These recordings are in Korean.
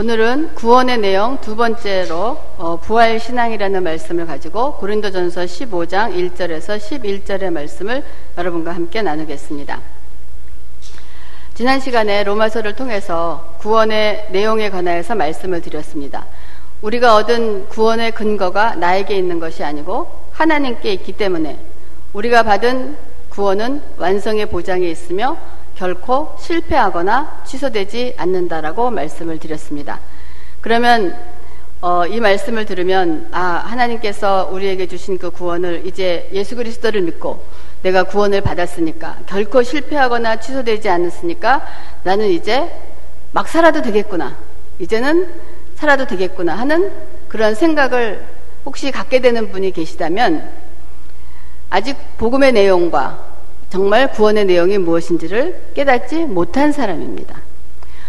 오늘은 구원의 내용 두 번째로 어, 부활 신앙이라는 말씀을 가지고 고린도전서 15장 1절에서 11절의 말씀을 여러분과 함께 나누겠습니다. 지난 시간에 로마서를 통해서 구원의 내용에 관하여서 말씀을 드렸습니다. 우리가 얻은 구원의 근거가 나에게 있는 것이 아니고 하나님께 있기 때문에 우리가 받은 구원은 완성의 보장이 있으며 결코 실패하거나 취소되지 않는다라고 말씀을 드렸습니다. 그러면 어, 이 말씀을 들으면 아 하나님께서 우리에게 주신 그 구원을 이제 예수 그리스도를 믿고 내가 구원을 받았으니까 결코 실패하거나 취소되지 않았으니까 나는 이제 막 살아도 되겠구나 이제는 살아도 되겠구나 하는 그런 생각을 혹시 갖게 되는 분이 계시다면 아직 복음의 내용과 정말 구원의 내용이 무엇인지를 깨닫지 못한 사람입니다.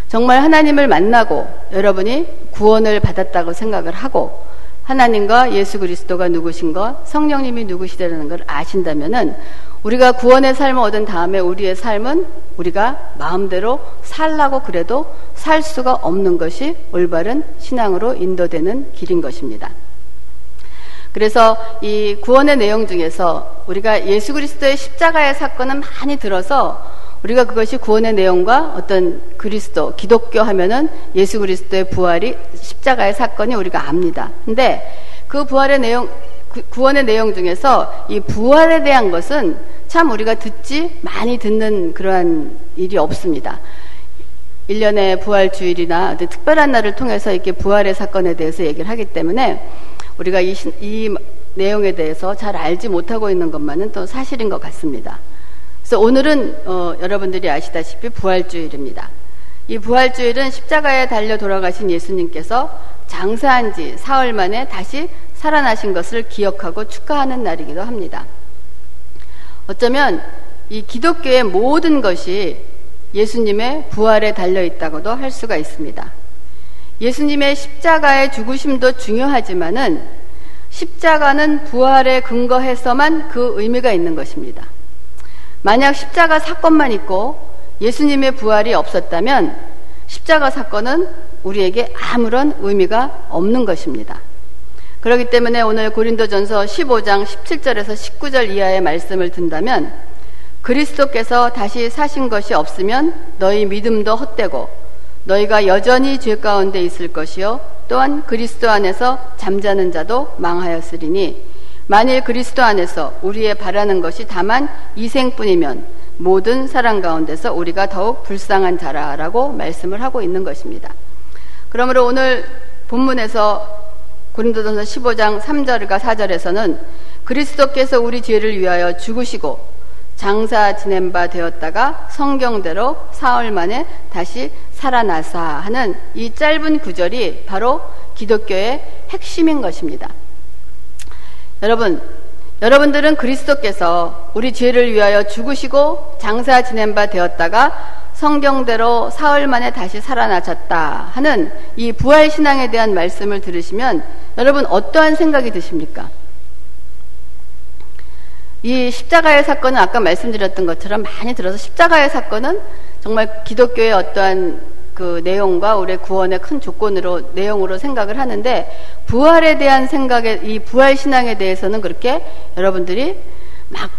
정말 하나님을 만나고 여러분이 구원을 받았다고 생각을 하고 하나님과 예수 그리스도가 누구신 것, 성령님이 누구시다는 걸 아신다면은 우리가 구원의 삶을 얻은 다음에 우리의 삶은 우리가 마음대로 살라고 그래도 살 수가 없는 것이 올바른 신앙으로 인도되는 길인 것입니다. 그래서 이 구원의 내용 중에서 우리가 예수 그리스도의 십자가의 사건은 많이 들어서 우리가 그것이 구원의 내용과 어떤 그리스도, 기독교 하면은 예수 그리스도의 부활이 십자가의 사건이 우리가 압니다. 근데 그 부활의 내용, 구원의 내용 중에서 이 부활에 대한 것은 참 우리가 듣지 많이 듣는 그러한 일이 없습니다. 1년의 부활 주일이나 특별한 날을 통해서 이렇게 부활의 사건에 대해서 얘기를 하기 때문에 우리가 이, 이 내용에 대해서 잘 알지 못하고 있는 것만은 또 사실인 것 같습니다. 그래서 오늘은 어, 여러분들이 아시다시피 부활주일입니다. 이 부활주일은 십자가에 달려 돌아가신 예수님께서 장사한 지 사흘 만에 다시 살아나신 것을 기억하고 축하하는 날이기도 합니다. 어쩌면 이 기독교의 모든 것이 예수님의 부활에 달려 있다고도 할 수가 있습니다. 예수님의 십자가의 죽으심도 중요하지만은 십자가는 부활에 근거해서만 그 의미가 있는 것입니다. 만약 십자가 사건만 있고 예수님의 부활이 없었다면 십자가 사건은 우리에게 아무런 의미가 없는 것입니다. 그렇기 때문에 오늘 고린도전서 15장 17절에서 19절 이하의 말씀을 든다면 그리스도께서 다시 사신 것이 없으면 너희 믿음도 헛되고 너희가 여전히 죄 가운데 있을 것이요 또한 그리스도 안에서 잠자는 자도 망하였으리니 만일 그리스도 안에서 우리의 바라는 것이 다만 이생뿐이면 모든 사람 가운데서 우리가 더욱 불쌍한 자라라고 말씀을 하고 있는 것입니다. 그러므로 오늘 본문에서 고린도전서 15장 3절과 4절에서는 그리스도께서 우리 죄를 위하여 죽으시고 장사 지낸 바 되었다가 성경대로 사흘 만에 다시 살아나사 하는 이 짧은 구절이 바로 기독교의 핵심인 것입니다. 여러분, 여러분들은 그리스도께서 우리 죄를 위하여 죽으시고 장사 지낸 바 되었다가 성경대로 사흘 만에 다시 살아나셨다 하는 이 부활 신앙에 대한 말씀을 들으시면 여러분 어떠한 생각이 드십니까? 이 십자가의 사건은 아까 말씀드렸던 것처럼 많이 들어서 십자가의 사건은 정말 기독교의 어떠한 그 내용과 우리 구원의 큰 조건으로 내용으로 생각을 하는데 부활에 대한 생각에 이 부활 신앙에 대해서는 그렇게 여러분들이 막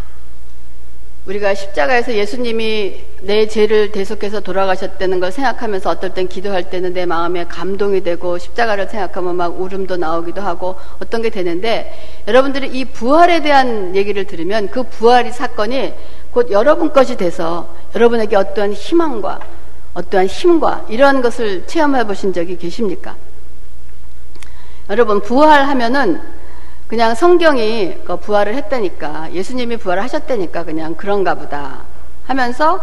우리가 십자가에서 예수님이 내 죄를 대속해서 돌아가셨다는 걸 생각하면서 어떨 땐 기도할 때는 내 마음에 감동이 되고 십자가를 생각하면 막 울음도 나오기도 하고 어떤 게 되는데 여러분들이 이 부활에 대한 얘기를 들으면 그 부활이 사건이 곧 여러분 것이 돼서 여러분에게 어떠한 희망과 어떠한 힘과 이러한 것을 체험해 보신 적이 계십니까? 여러분, 부활하면은 그냥 성경이 그 부활을 했다니까, 예수님이 부활을 하셨다니까 그냥 그런가 보다 하면서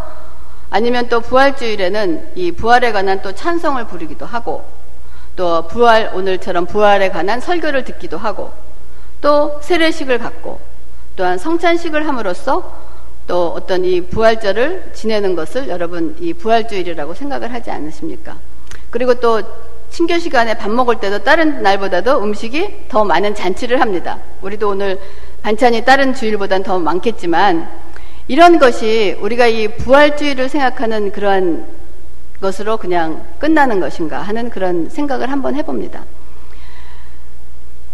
아니면 또 부활주일에는 이 부활에 관한 또 찬송을 부르기도 하고 또 부활, 오늘처럼 부활에 관한 설교를 듣기도 하고 또 세례식을 갖고 또한 성찬식을 함으로써 또 어떤 이 부활절을 지내는 것을 여러분 이 부활주일이라고 생각을 하지 않으십니까? 그리고 또 친교 시간에 밥 먹을 때도 다른 날보다도 음식이 더 많은 잔치를 합니다. 우리도 오늘 반찬이 다른 주일보다는 더 많겠지만 이런 것이 우리가 이 부활주의를 생각하는 그러한 것으로 그냥 끝나는 것인가 하는 그런 생각을 한번 해봅니다.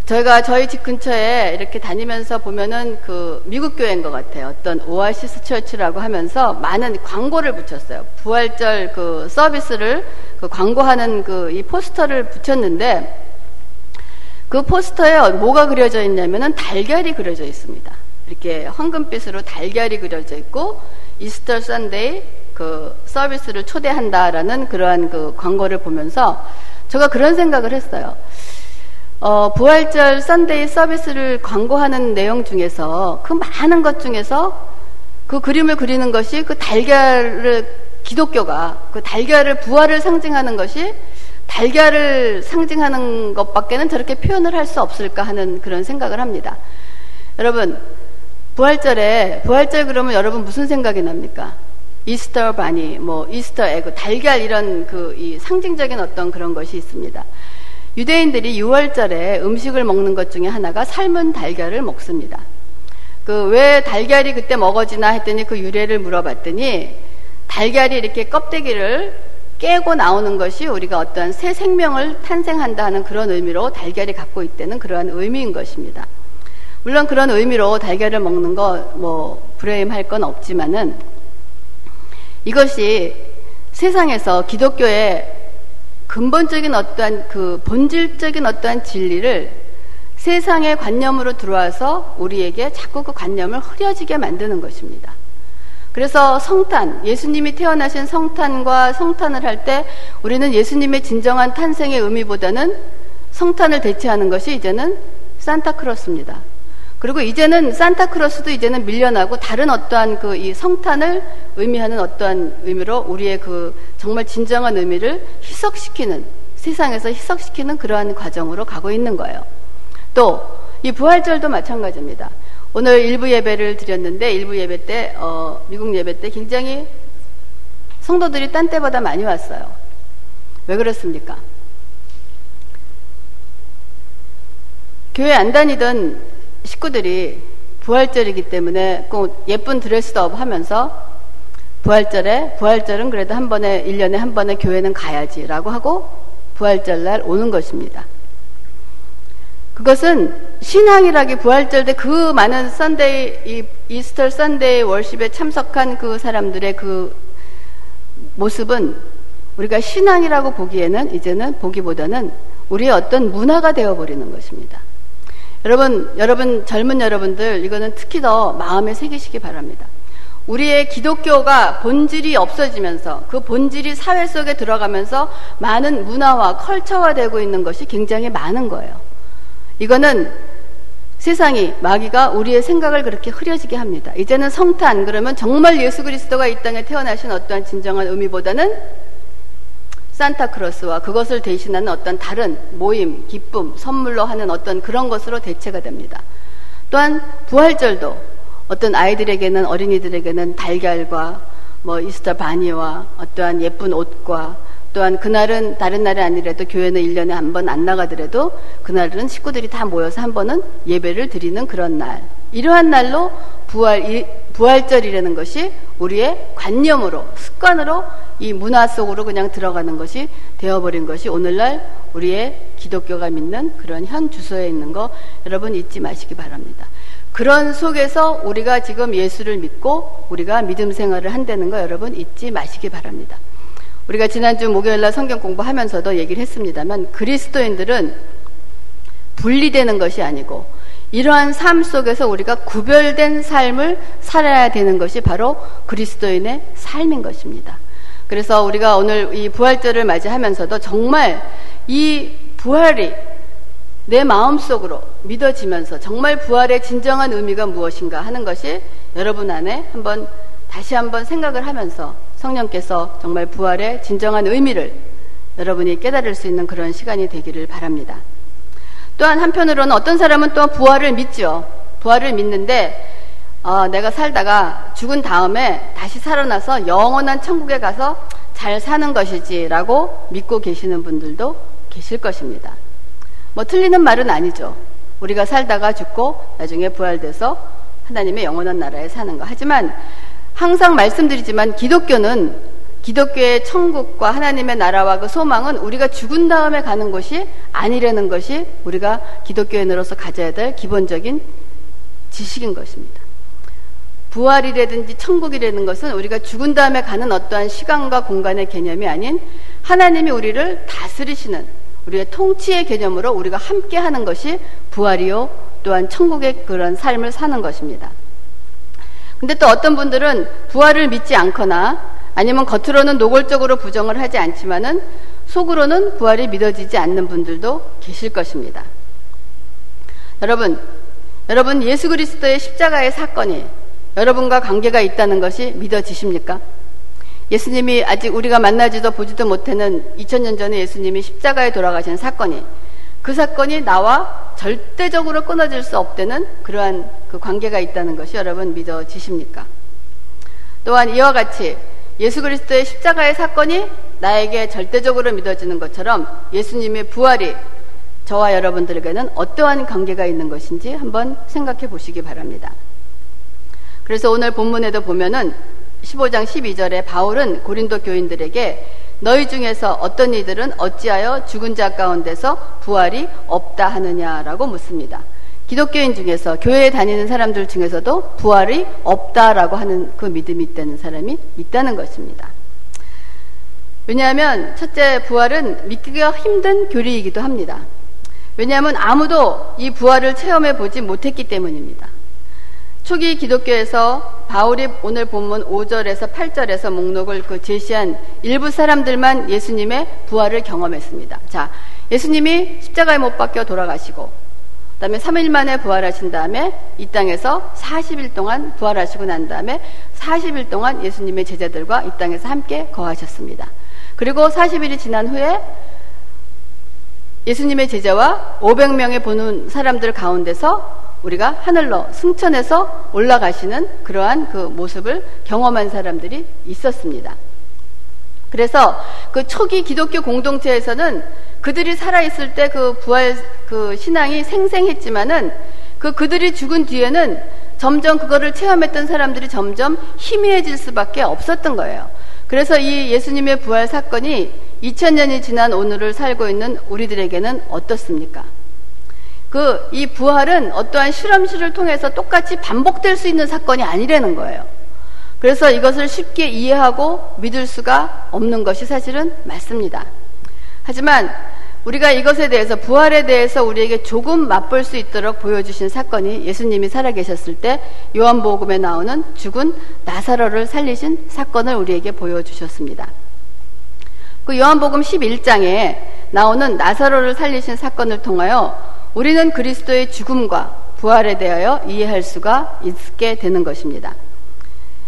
저희가 저희 집 근처에 이렇게 다니면서 보면은 그 미국 교회인 것 같아요. 어떤 Oasis Church라고 하면서 많은 광고를 붙였어요. 부활절 그 서비스를 그 광고하는 그 이 포스터를 붙였는데 그 포스터에 뭐가 그려져 있냐면은 달걀이 그려져 있습니다. 이렇게 황금빛으로 달걀이 그려져 있고 Easter Sunday 그 서비스를 초대한다라는 그러한 그 광고를 보면서 제가 그런 생각을 했어요. 어, 부활절 썬데이 서비스를 광고하는 내용 중에서 그 많은 것 중에서 그 그림을 그리는 것이 그 달걀을 기독교가 그 달걀을 부활을 상징하는 것이 달걀을 상징하는 것밖에는 저렇게 표현을 할 수 없을까 하는 그런 생각을 합니다. 여러분 부활절에 부활절 그러면 여러분 무슨 생각이 납니까? 이스터 바니, 뭐 이스터 에그, 달걀 이런 그이 상징적인 어떤 그런 것이 있습니다. 유대인들이 6월절에 음식을 먹는 것 중에 하나가 삶은 달걀을 먹습니다. 그 왜 달걀이 그때 먹어지나 했더니 그 유래를 물어봤더니 달걀이 이렇게 껍데기를 깨고 나오는 것이 우리가 어떤 새 생명을 탄생한다 하는 그런 의미로 달걀이 갖고 있다는 그러한 의미인 것입니다. 물론 그런 의미로 달걀을 먹는 거뭐 브레임할 건 없지만은 이것이 세상에서 기독교의 근본적인 어떠한 그 본질적인 어떠한 진리를 세상의 관념으로 들어와서 우리에게 자꾸 그 관념을 흐려지게 만드는 것입니다. 그래서 성탄, 예수님이 태어나신 성탄과 성탄을 할 때 우리는 예수님의 진정한 탄생의 의미보다는 성탄을 대체하는 것이 이제는 산타크로스입니다. 그리고 이제는 산타크로스도 이제는 밀려나고 다른 어떠한 그 이 성탄을 의미하는 어떠한 의미로 우리의 그 정말 진정한 의미를 희석시키는 세상에서 희석시키는 그러한 과정으로 가고 있는 거예요. 또 이 부활절도 마찬가지입니다. 오늘 일부 예배를 드렸는데 일부 예배 때 어, 미국 예배 때 굉장히 성도들이 딴 때보다 많이 왔어요. 왜 그렇습니까? 교회 안 다니던 식구들이 부활절이기 때문에 꼭 예쁜 dress도 up 하면서 부활절에 부활절은 그래도 한 번에 1년에 한 번에 교회는 가야지라고 하고 부활절 날 오는 것입니다. 그것은 신앙이라기 부활절 때 그 많은 Sunday Easter Sunday worship에 참석한 그 사람들의 그 모습은 우리가 신앙이라고 보기에는 이제는 보기보다는 우리의 어떤 문화가 되어 버리는 것입니다. 여러분, 여러분, 젊은 여러분들, 이거는 특히 더 마음에 새기시기 바랍니다. 우리의 기독교가 본질이 없어지면서 그 본질이 사회 속에 들어가면서 많은 문화와 컬처화 되고 있는 것이 굉장히 많은 거예요. 이거는 세상이 마귀가 우리의 생각을 그렇게 흐려지게 합니다. 이제는 성탄 그러면 정말 예수 그리스도가 이 땅에 태어나신 어떠한 진정한 의미보다는 산타크로스와 그것을 대신하는 어떤 다른 모임, 기쁨, 선물로 하는 어떤 그런 것으로 대체가 됩니다. 또한 부활절도 어떤 아이들에게는 어린이들에게는 달걀과 뭐 이스터 바니와 어떠한 예쁜 옷과 또한 그날은 다른 날이 아니라도 교회는 1년에 한 번 안 나가더라도 그날은 식구들이 다 모여서 한 번은 예배를 드리는 그런 날. 이러한 날로 부활, 부활절이라는 것이 우리의 관념으로, 습관으로 이 문화 속으로 그냥 들어가는 것이 되어버린 것이 오늘날 우리의 기독교가 믿는 그런 현 주소에 있는 거 여러분 잊지 마시기 바랍니다. 그런 속에서 우리가 지금 예수를 믿고 우리가 믿음 생활을 한다는 거 여러분 잊지 마시기 바랍니다. 우리가 지난주 목요일날 성경 공부하면서도 얘기를 했습니다만 그리스도인들은 분리되는 것이 아니고 이러한 삶 속에서 우리가 구별된 삶을 살아야 되는 것이 바로 그리스도인의 삶인 것입니다. 그래서 우리가 오늘 이 부활절을 맞이하면서도 정말 이 부활이 내 마음속으로 믿어지면서 정말 부활의 진정한 의미가 무엇인가 하는 것이 여러분 안에 한번 다시 한번 생각을 하면서 성령께서 정말 부활의 진정한 의미를 여러분이 깨달을 수 있는 그런 시간이 되기를 바랍니다. 또한 한편으로는 어떤 사람은 또 부활을 믿죠. 부활을 믿는데 어, 내가 살다가 죽은 다음에 다시 살아나서 영원한 천국에 가서 잘 사는 것이지라고 믿고 계시는 분들도 계실 것입니다. 뭐 틀리는 말은 아니죠. 우리가 살다가 죽고 나중에 부활돼서 하나님의 영원한 나라에 사는 거. 하지만 항상 말씀드리지만 기독교는 기독교의 천국과 하나님의 나라와 그 소망은 우리가 죽은 다음에 가는 곳이 아니라는 것이 우리가 기독교인으로서 가져야 될 기본적인 지식인 것입니다. 부활이라든지 천국이라는 것은 우리가 죽은 다음에 가는 어떠한 시간과 공간의 개념이 아닌 하나님이 우리를 다스리시는 우리의 통치의 개념으로 우리가 함께 하는 것이 부활이요 또한 천국의 그런 삶을 사는 것입니다. 근데 또 어떤 분들은 부활을 믿지 않거나 아니면 겉으로는 노골적으로 부정을 하지 않지만은 속으로는 부활이 믿어지지 않는 분들도 계실 것입니다. 여러분, 여러분 예수 그리스도의 십자가의 사건이 여러분과 관계가 있다는 것이 믿어지십니까? 예수님이 아직 우리가 만나지도 보지도 못하는 2000년 전에 예수님이 십자가에 돌아가신 사건이 그 사건이 나와 절대적으로 끊어질 수 없다는 그러한 그 관계가 있다는 것이 여러분 믿어지십니까? 또한 이와 같이 예수 그리스도의 십자가의 사건이 나에게 절대적으로 믿어지는 것처럼 예수님의 부활이 저와 여러분들에게는 어떠한 관계가 있는 것인지 한번 생각해 보시기 바랍니다. 그래서 오늘 본문에도 보면은 15장 12절에 바울은 고린도 교인들에게 너희 중에서 어떤 이들은 어찌하여 죽은 자 가운데서 부활이 없다 하느냐라고 묻습니다. 기독교인 중에서 교회에 다니는 사람들 중에서도 부활이 없다라고 하는 그 믿음이 있다는 사람이 있다는 것입니다. 왜냐하면 첫째 부활은 믿기가 힘든 교리이기도 합니다. 왜냐하면 아무도 이 부활을 체험해 보지 못했기 때문입니다. 초기 기독교에서 바울이 오늘 본문 5절에서 8절에서 목록을 그 제시한 일부 사람들만 예수님의 부활을 경험했습니다. 자, 예수님이 십자가에 못 박혀 돌아가시고 다음에 3일 만에 부활하신 다음에 이 땅에서 40일 동안 부활하시고 난 다음에 40일 동안 예수님의 제자들과 이 땅에서 함께 거하셨습니다. 그리고 40일이 지난 후에 예수님의 제자와 500명의 보는 사람들 가운데서 우리가 하늘로 승천해서 올라가시는 그러한 그 모습을 경험한 사람들이 있었습니다. 그래서 그 초기 기독교 공동체에서는 그들이 살아있을 때 그 부활 그 신앙이 생생했지만은 그 그들이 죽은 뒤에는 점점 그거를 체험했던 사람들이 점점 희미해질 수밖에 없었던 거예요. 그래서 이 예수님의 부활 사건이 2000년이 지난 오늘을 살고 있는 우리들에게는 어떻습니까? 그, 이 부활은 어떠한 실험실을 통해서 똑같이 반복될 수 있는 사건이 아니라는 거예요. 그래서 이것을 쉽게 이해하고 믿을 수가 없는 것이 사실은 맞습니다. 하지만 우리가 이것에 대해서 부활에 대해서 우리에게 조금 맛볼 수 있도록 보여주신 사건이 예수님이 살아계셨을 때 요한복음에 나오는 죽은 나사로를 살리신 사건을 우리에게 보여주셨습니다. 그 요한복음 11장에 나오는 나사로를 살리신 사건을 통하여 우리는 그리스도의 죽음과 부활에 대하여 이해할 수가 있게 되는 것입니다.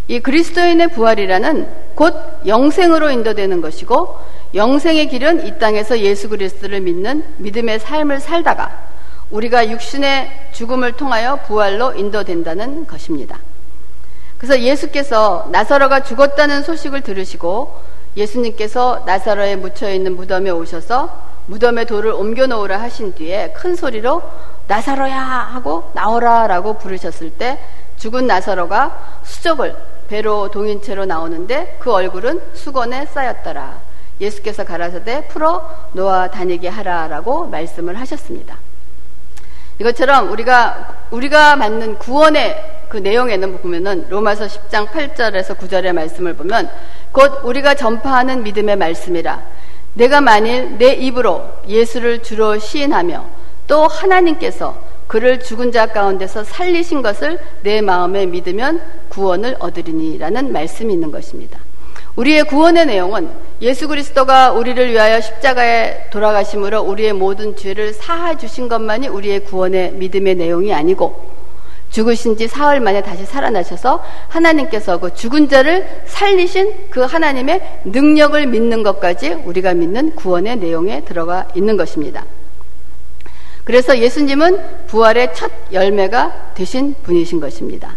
이 그리스도인의 부활이라는 곧 영생으로 인도되는 것이고 영생의 길은 이 땅에서 예수 그리스도를 믿는 믿음의 삶을 살다가 우리가 육신의 죽음을 통하여 부활로 인도된다는 것입니다. 그래서 예수께서 나사로가 죽었다는 소식을 들으시고 예수님께서 나사로에 묻혀 있는 무덤에 오셔서 무덤에 돌을 옮겨 놓으라 하신 뒤에 큰 소리로 나사로야 하고 나오라라고 부르셨을 때 죽은 나사로가 수족을 배로 동인 채로 나오는데 그 얼굴은 수건에 쌓였더라. 예수께서 가라사대 풀어 놓아 다니게 하라라고 말씀을 하셨습니다. 이것처럼 우리가 우리가 받는 구원의 그 내용에는 보면은 로마서 10장 8절에서 9절의 말씀을 보면 곧 우리가 전파하는 믿음의 말씀이라 내가 만일 내 입으로 예수를 주로 시인하며 또 하나님께서 그를 죽은 자 가운데서 살리신 것을 내 마음에 믿으면 구원을 얻으리니라는 말씀이 있는 것입니다. 우리의 구원의 내용은 예수 그리스도가 우리를 위하여 십자가에 돌아가심으로 우리의 모든 죄를 사하 주신 것만이 우리의 구원의 믿음의 내용이 아니고 죽으신 지 사흘 만에 다시 살아나셔서 하나님께서 그 죽은 자를 살리신 그 하나님의 능력을 믿는 것까지 우리가 믿는 구원의 내용에 들어가 있는 것입니다. 그래서 예수님은 부활의 첫 열매가 되신 분이신 것입니다.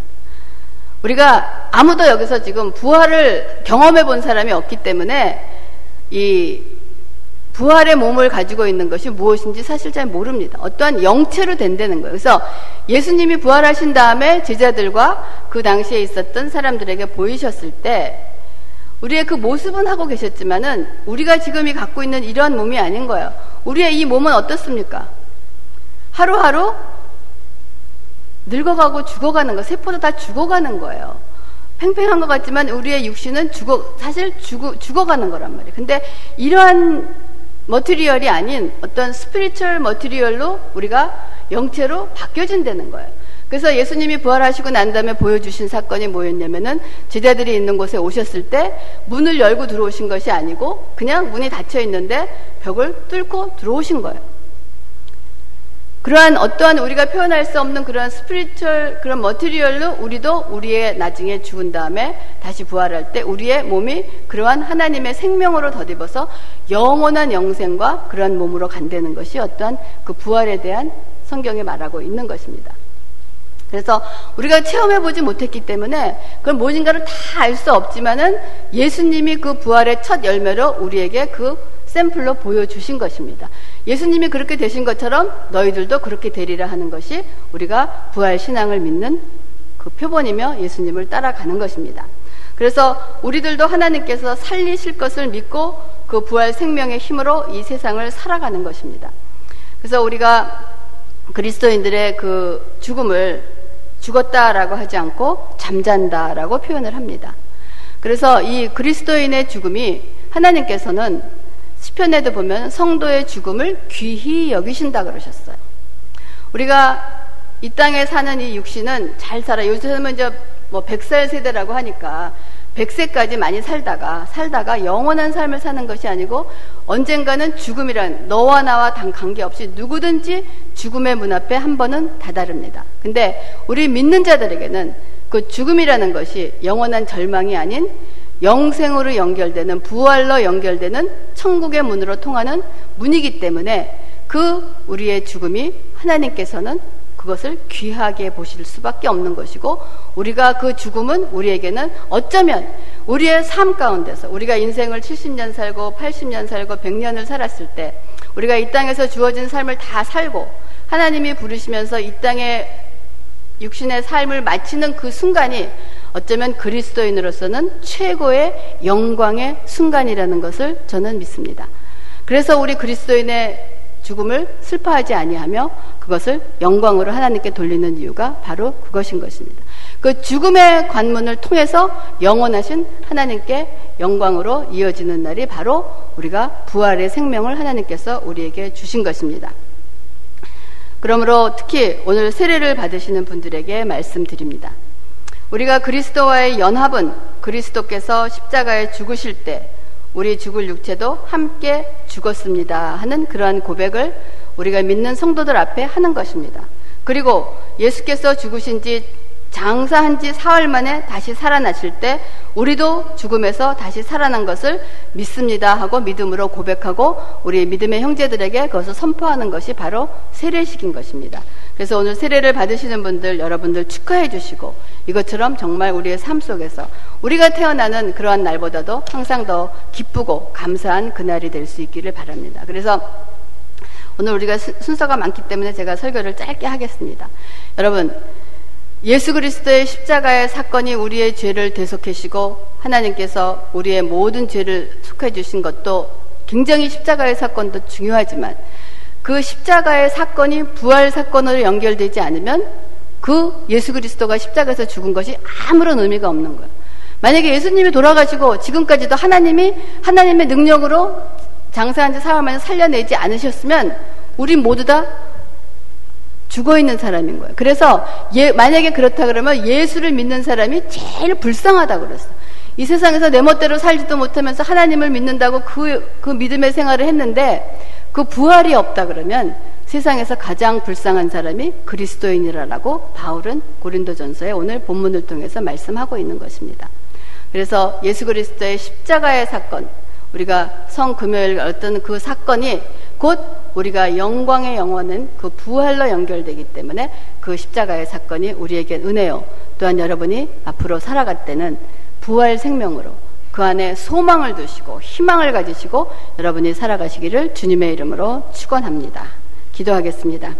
우리가 아무도 여기서 지금 부활을 경험해 본 사람이 없기 때문에 이 부활의 몸을 가지고 있는 것이 무엇인지 사실 잘 모릅니다. 어떠한 영체로 된다는 거예요. 그래서 예수님이 부활하신 다음에 제자들과 그 당시에 있었던 사람들에게 보이셨을 때 우리의 그 모습은 하고 계셨지만은 우리가 지금이 갖고 있는 이러한 몸이 아닌 거예요. 우리의 이 몸은 어떻습니까? 하루하루 늙어가고 죽어가는 거, 세포도 다 죽어가는 거예요. 팽팽한 것 같지만 우리의 육신은 죽어, 사실 죽어, 죽어가는 거란 말이에요. 근데 이러한 material이 아닌 어떤 spiritual material로 우리가 영체로 바뀌어진다는 거예요. 그래서 예수님이 부활하시고 난 다음에 보여주신 사건이 뭐였냐면은 제자들이 있는 곳에 오셨을 때 문을 열고 들어오신 것이 아니고 그냥 문이 닫혀 있는데 벽을 뚫고 들어오신 거예요. 그러한 어떠한 우리가 표현할 수 없는 그런 스피리추얼 그런 머티리얼로 우리도 우리의 나중에 죽은 다음에 다시 부활할 때 우리의 몸이 그러한 하나님의 생명으로 덧입어서 영원한 영생과 그러한 몸으로 간다는 것이 어떠한 그 부활에 대한 성경에 말하고 있는 것입니다. 그래서 우리가 체험해 보지 못했기 때문에 그걸 무엇인가를 다 알 수 없지만은 예수님이 그 부활의 첫 열매로 우리에게 그 샘플로 보여주신 것입니다. 예수님이 그렇게 되신 것처럼 너희들도 그렇게 되리라 하는 것이 우리가 부활 신앙을 믿는 그 표본이며 예수님을 따라가는 것입니다. 그래서 우리들도 하나님께서 살리실 것을 믿고 그 부활 생명의 힘으로 이 세상을 살아가는 것입니다. 그래서 우리가 그리스도인들의 그 죽음을 죽었다라고 하지 않고 잠잔다라고 표현을 합니다. 그래서 이 그리스도인의 죽음이 하나님께서는 시편에도 보면 성도의 죽음을 귀히 여기신다 그러셨어요. 우리가 이 땅에 사는 이 육신은 잘 살아. 요즘은 이제 뭐 100살 세대라고 하니까 100세까지 많이 살다가 살다가 영원한 삶을 사는 것이 아니고 언젠가는 죽음이란 너와 나와 단 관계없이 누구든지 죽음의 문 앞에 한 번은 다다릅니다. 근데 우리 믿는 자들에게는 그 죽음이라는 것이 영원한 절망이 아닌 영생으로 연결되는 부활로 연결되는 천국의 문으로 통하는 문이기 때문에 그 우리의 죽음이 하나님께서는 그것을 귀하게 보실 수밖에 없는 것이고 우리가 그 죽음은 우리에게는 어쩌면 우리의 삶 가운데서 우리가 인생을 70년 살고 80년 살고 100년을 살았을 때 우리가 이 땅에서 주어진 삶을 다 살고 하나님이 부르시면서 이 땅에 육신의 삶을 마치는 그 순간이 어쩌면 그리스도인으로서는 최고의 영광의 순간이라는 것을 저는 믿습니다. 그래서 우리 그리스도인의 죽음을 슬퍼하지 아니하며 그것을 영광으로 하나님께 돌리는 이유가 바로 그것인 것입니다. 그 죽음의 관문을 통해서 영원하신 하나님께 영광으로 이어지는 날이 바로 우리가 부활의 생명을 하나님께서 우리에게 주신 것입니다. 그러므로 특히 오늘 세례를 받으시는 분들에게 말씀드립니다. 우리가 그리스도와의 연합은 그리스도께서 십자가에 죽으실 때 우리 죽을 육체도 함께 죽었습니다 하는 그러한 고백을 우리가 믿는 성도들 앞에 하는 것입니다. 그리고 예수께서 죽으신 지 장사한 지 사흘 만에 다시 살아나실 때 우리도 죽음에서 다시 살아난 것을 믿습니다 하고 믿음으로 고백하고 우리 믿음의 형제들에게 그것을 선포하는 것이 바로 세례식인 것입니다. 그래서 오늘 세례를 받으시는 분들 여러분들 축하해 주시고 이것처럼 정말 우리의 삶 속에서 우리가 태어나는 그러한 날보다도 항상 더 기쁘고 감사한 그날이 될 수 있기를 바랍니다. 그래서 오늘 우리가 순서가 많기 때문에 제가 설교를 짧게 하겠습니다. 여러분 예수 그리스도의 십자가의 사건이 우리의 죄를 대속해시고 하나님께서 우리의 모든 죄를 속해 주신 것도 굉장히 십자가의 사건도 중요하지만 그 십자가의 사건이 부활 사건으로 연결되지 않으면 그 예수 그리스도가 십자가에서 죽은 것이 아무런 의미가 없는 거예요. 만약에 예수님이 돌아가시고 지금까지도 하나님이 하나님의 능력으로 장사한 지 만에 살려내지 않으셨으면 우리 모두 다 죽어 있는 사람인 거예요. 그래서 예, 만약에 그렇다 그러면 예수를 믿는 사람이 제일 불쌍하다 그랬어. 이 세상에서 내 멋대로 살지도 못하면서 하나님을 믿는다고 그, 그 믿음의 생활을 했는데 그 부활이 없다 그러면 세상에서 가장 불쌍한 사람이 그리스도인이라고 바울은 고린도전서에 오늘 본문을 통해서 말씀하고 있는 것입니다. 그래서 예수 그리스도의 십자가의 사건, 우리가 성 금요일 어떤 그 사건이 곧 우리가 영광의 영원은 그 부활로 연결되기 때문에 그 십자가의 사건이 우리에게 은혜요. 또한 여러분이 앞으로 살아갈 때는 부활 생명으로 그 안에 소망을 두시고 희망을 가지시고 여러분이 살아가시기를 주님의 이름으로 축원합니다. 기도하겠습니다.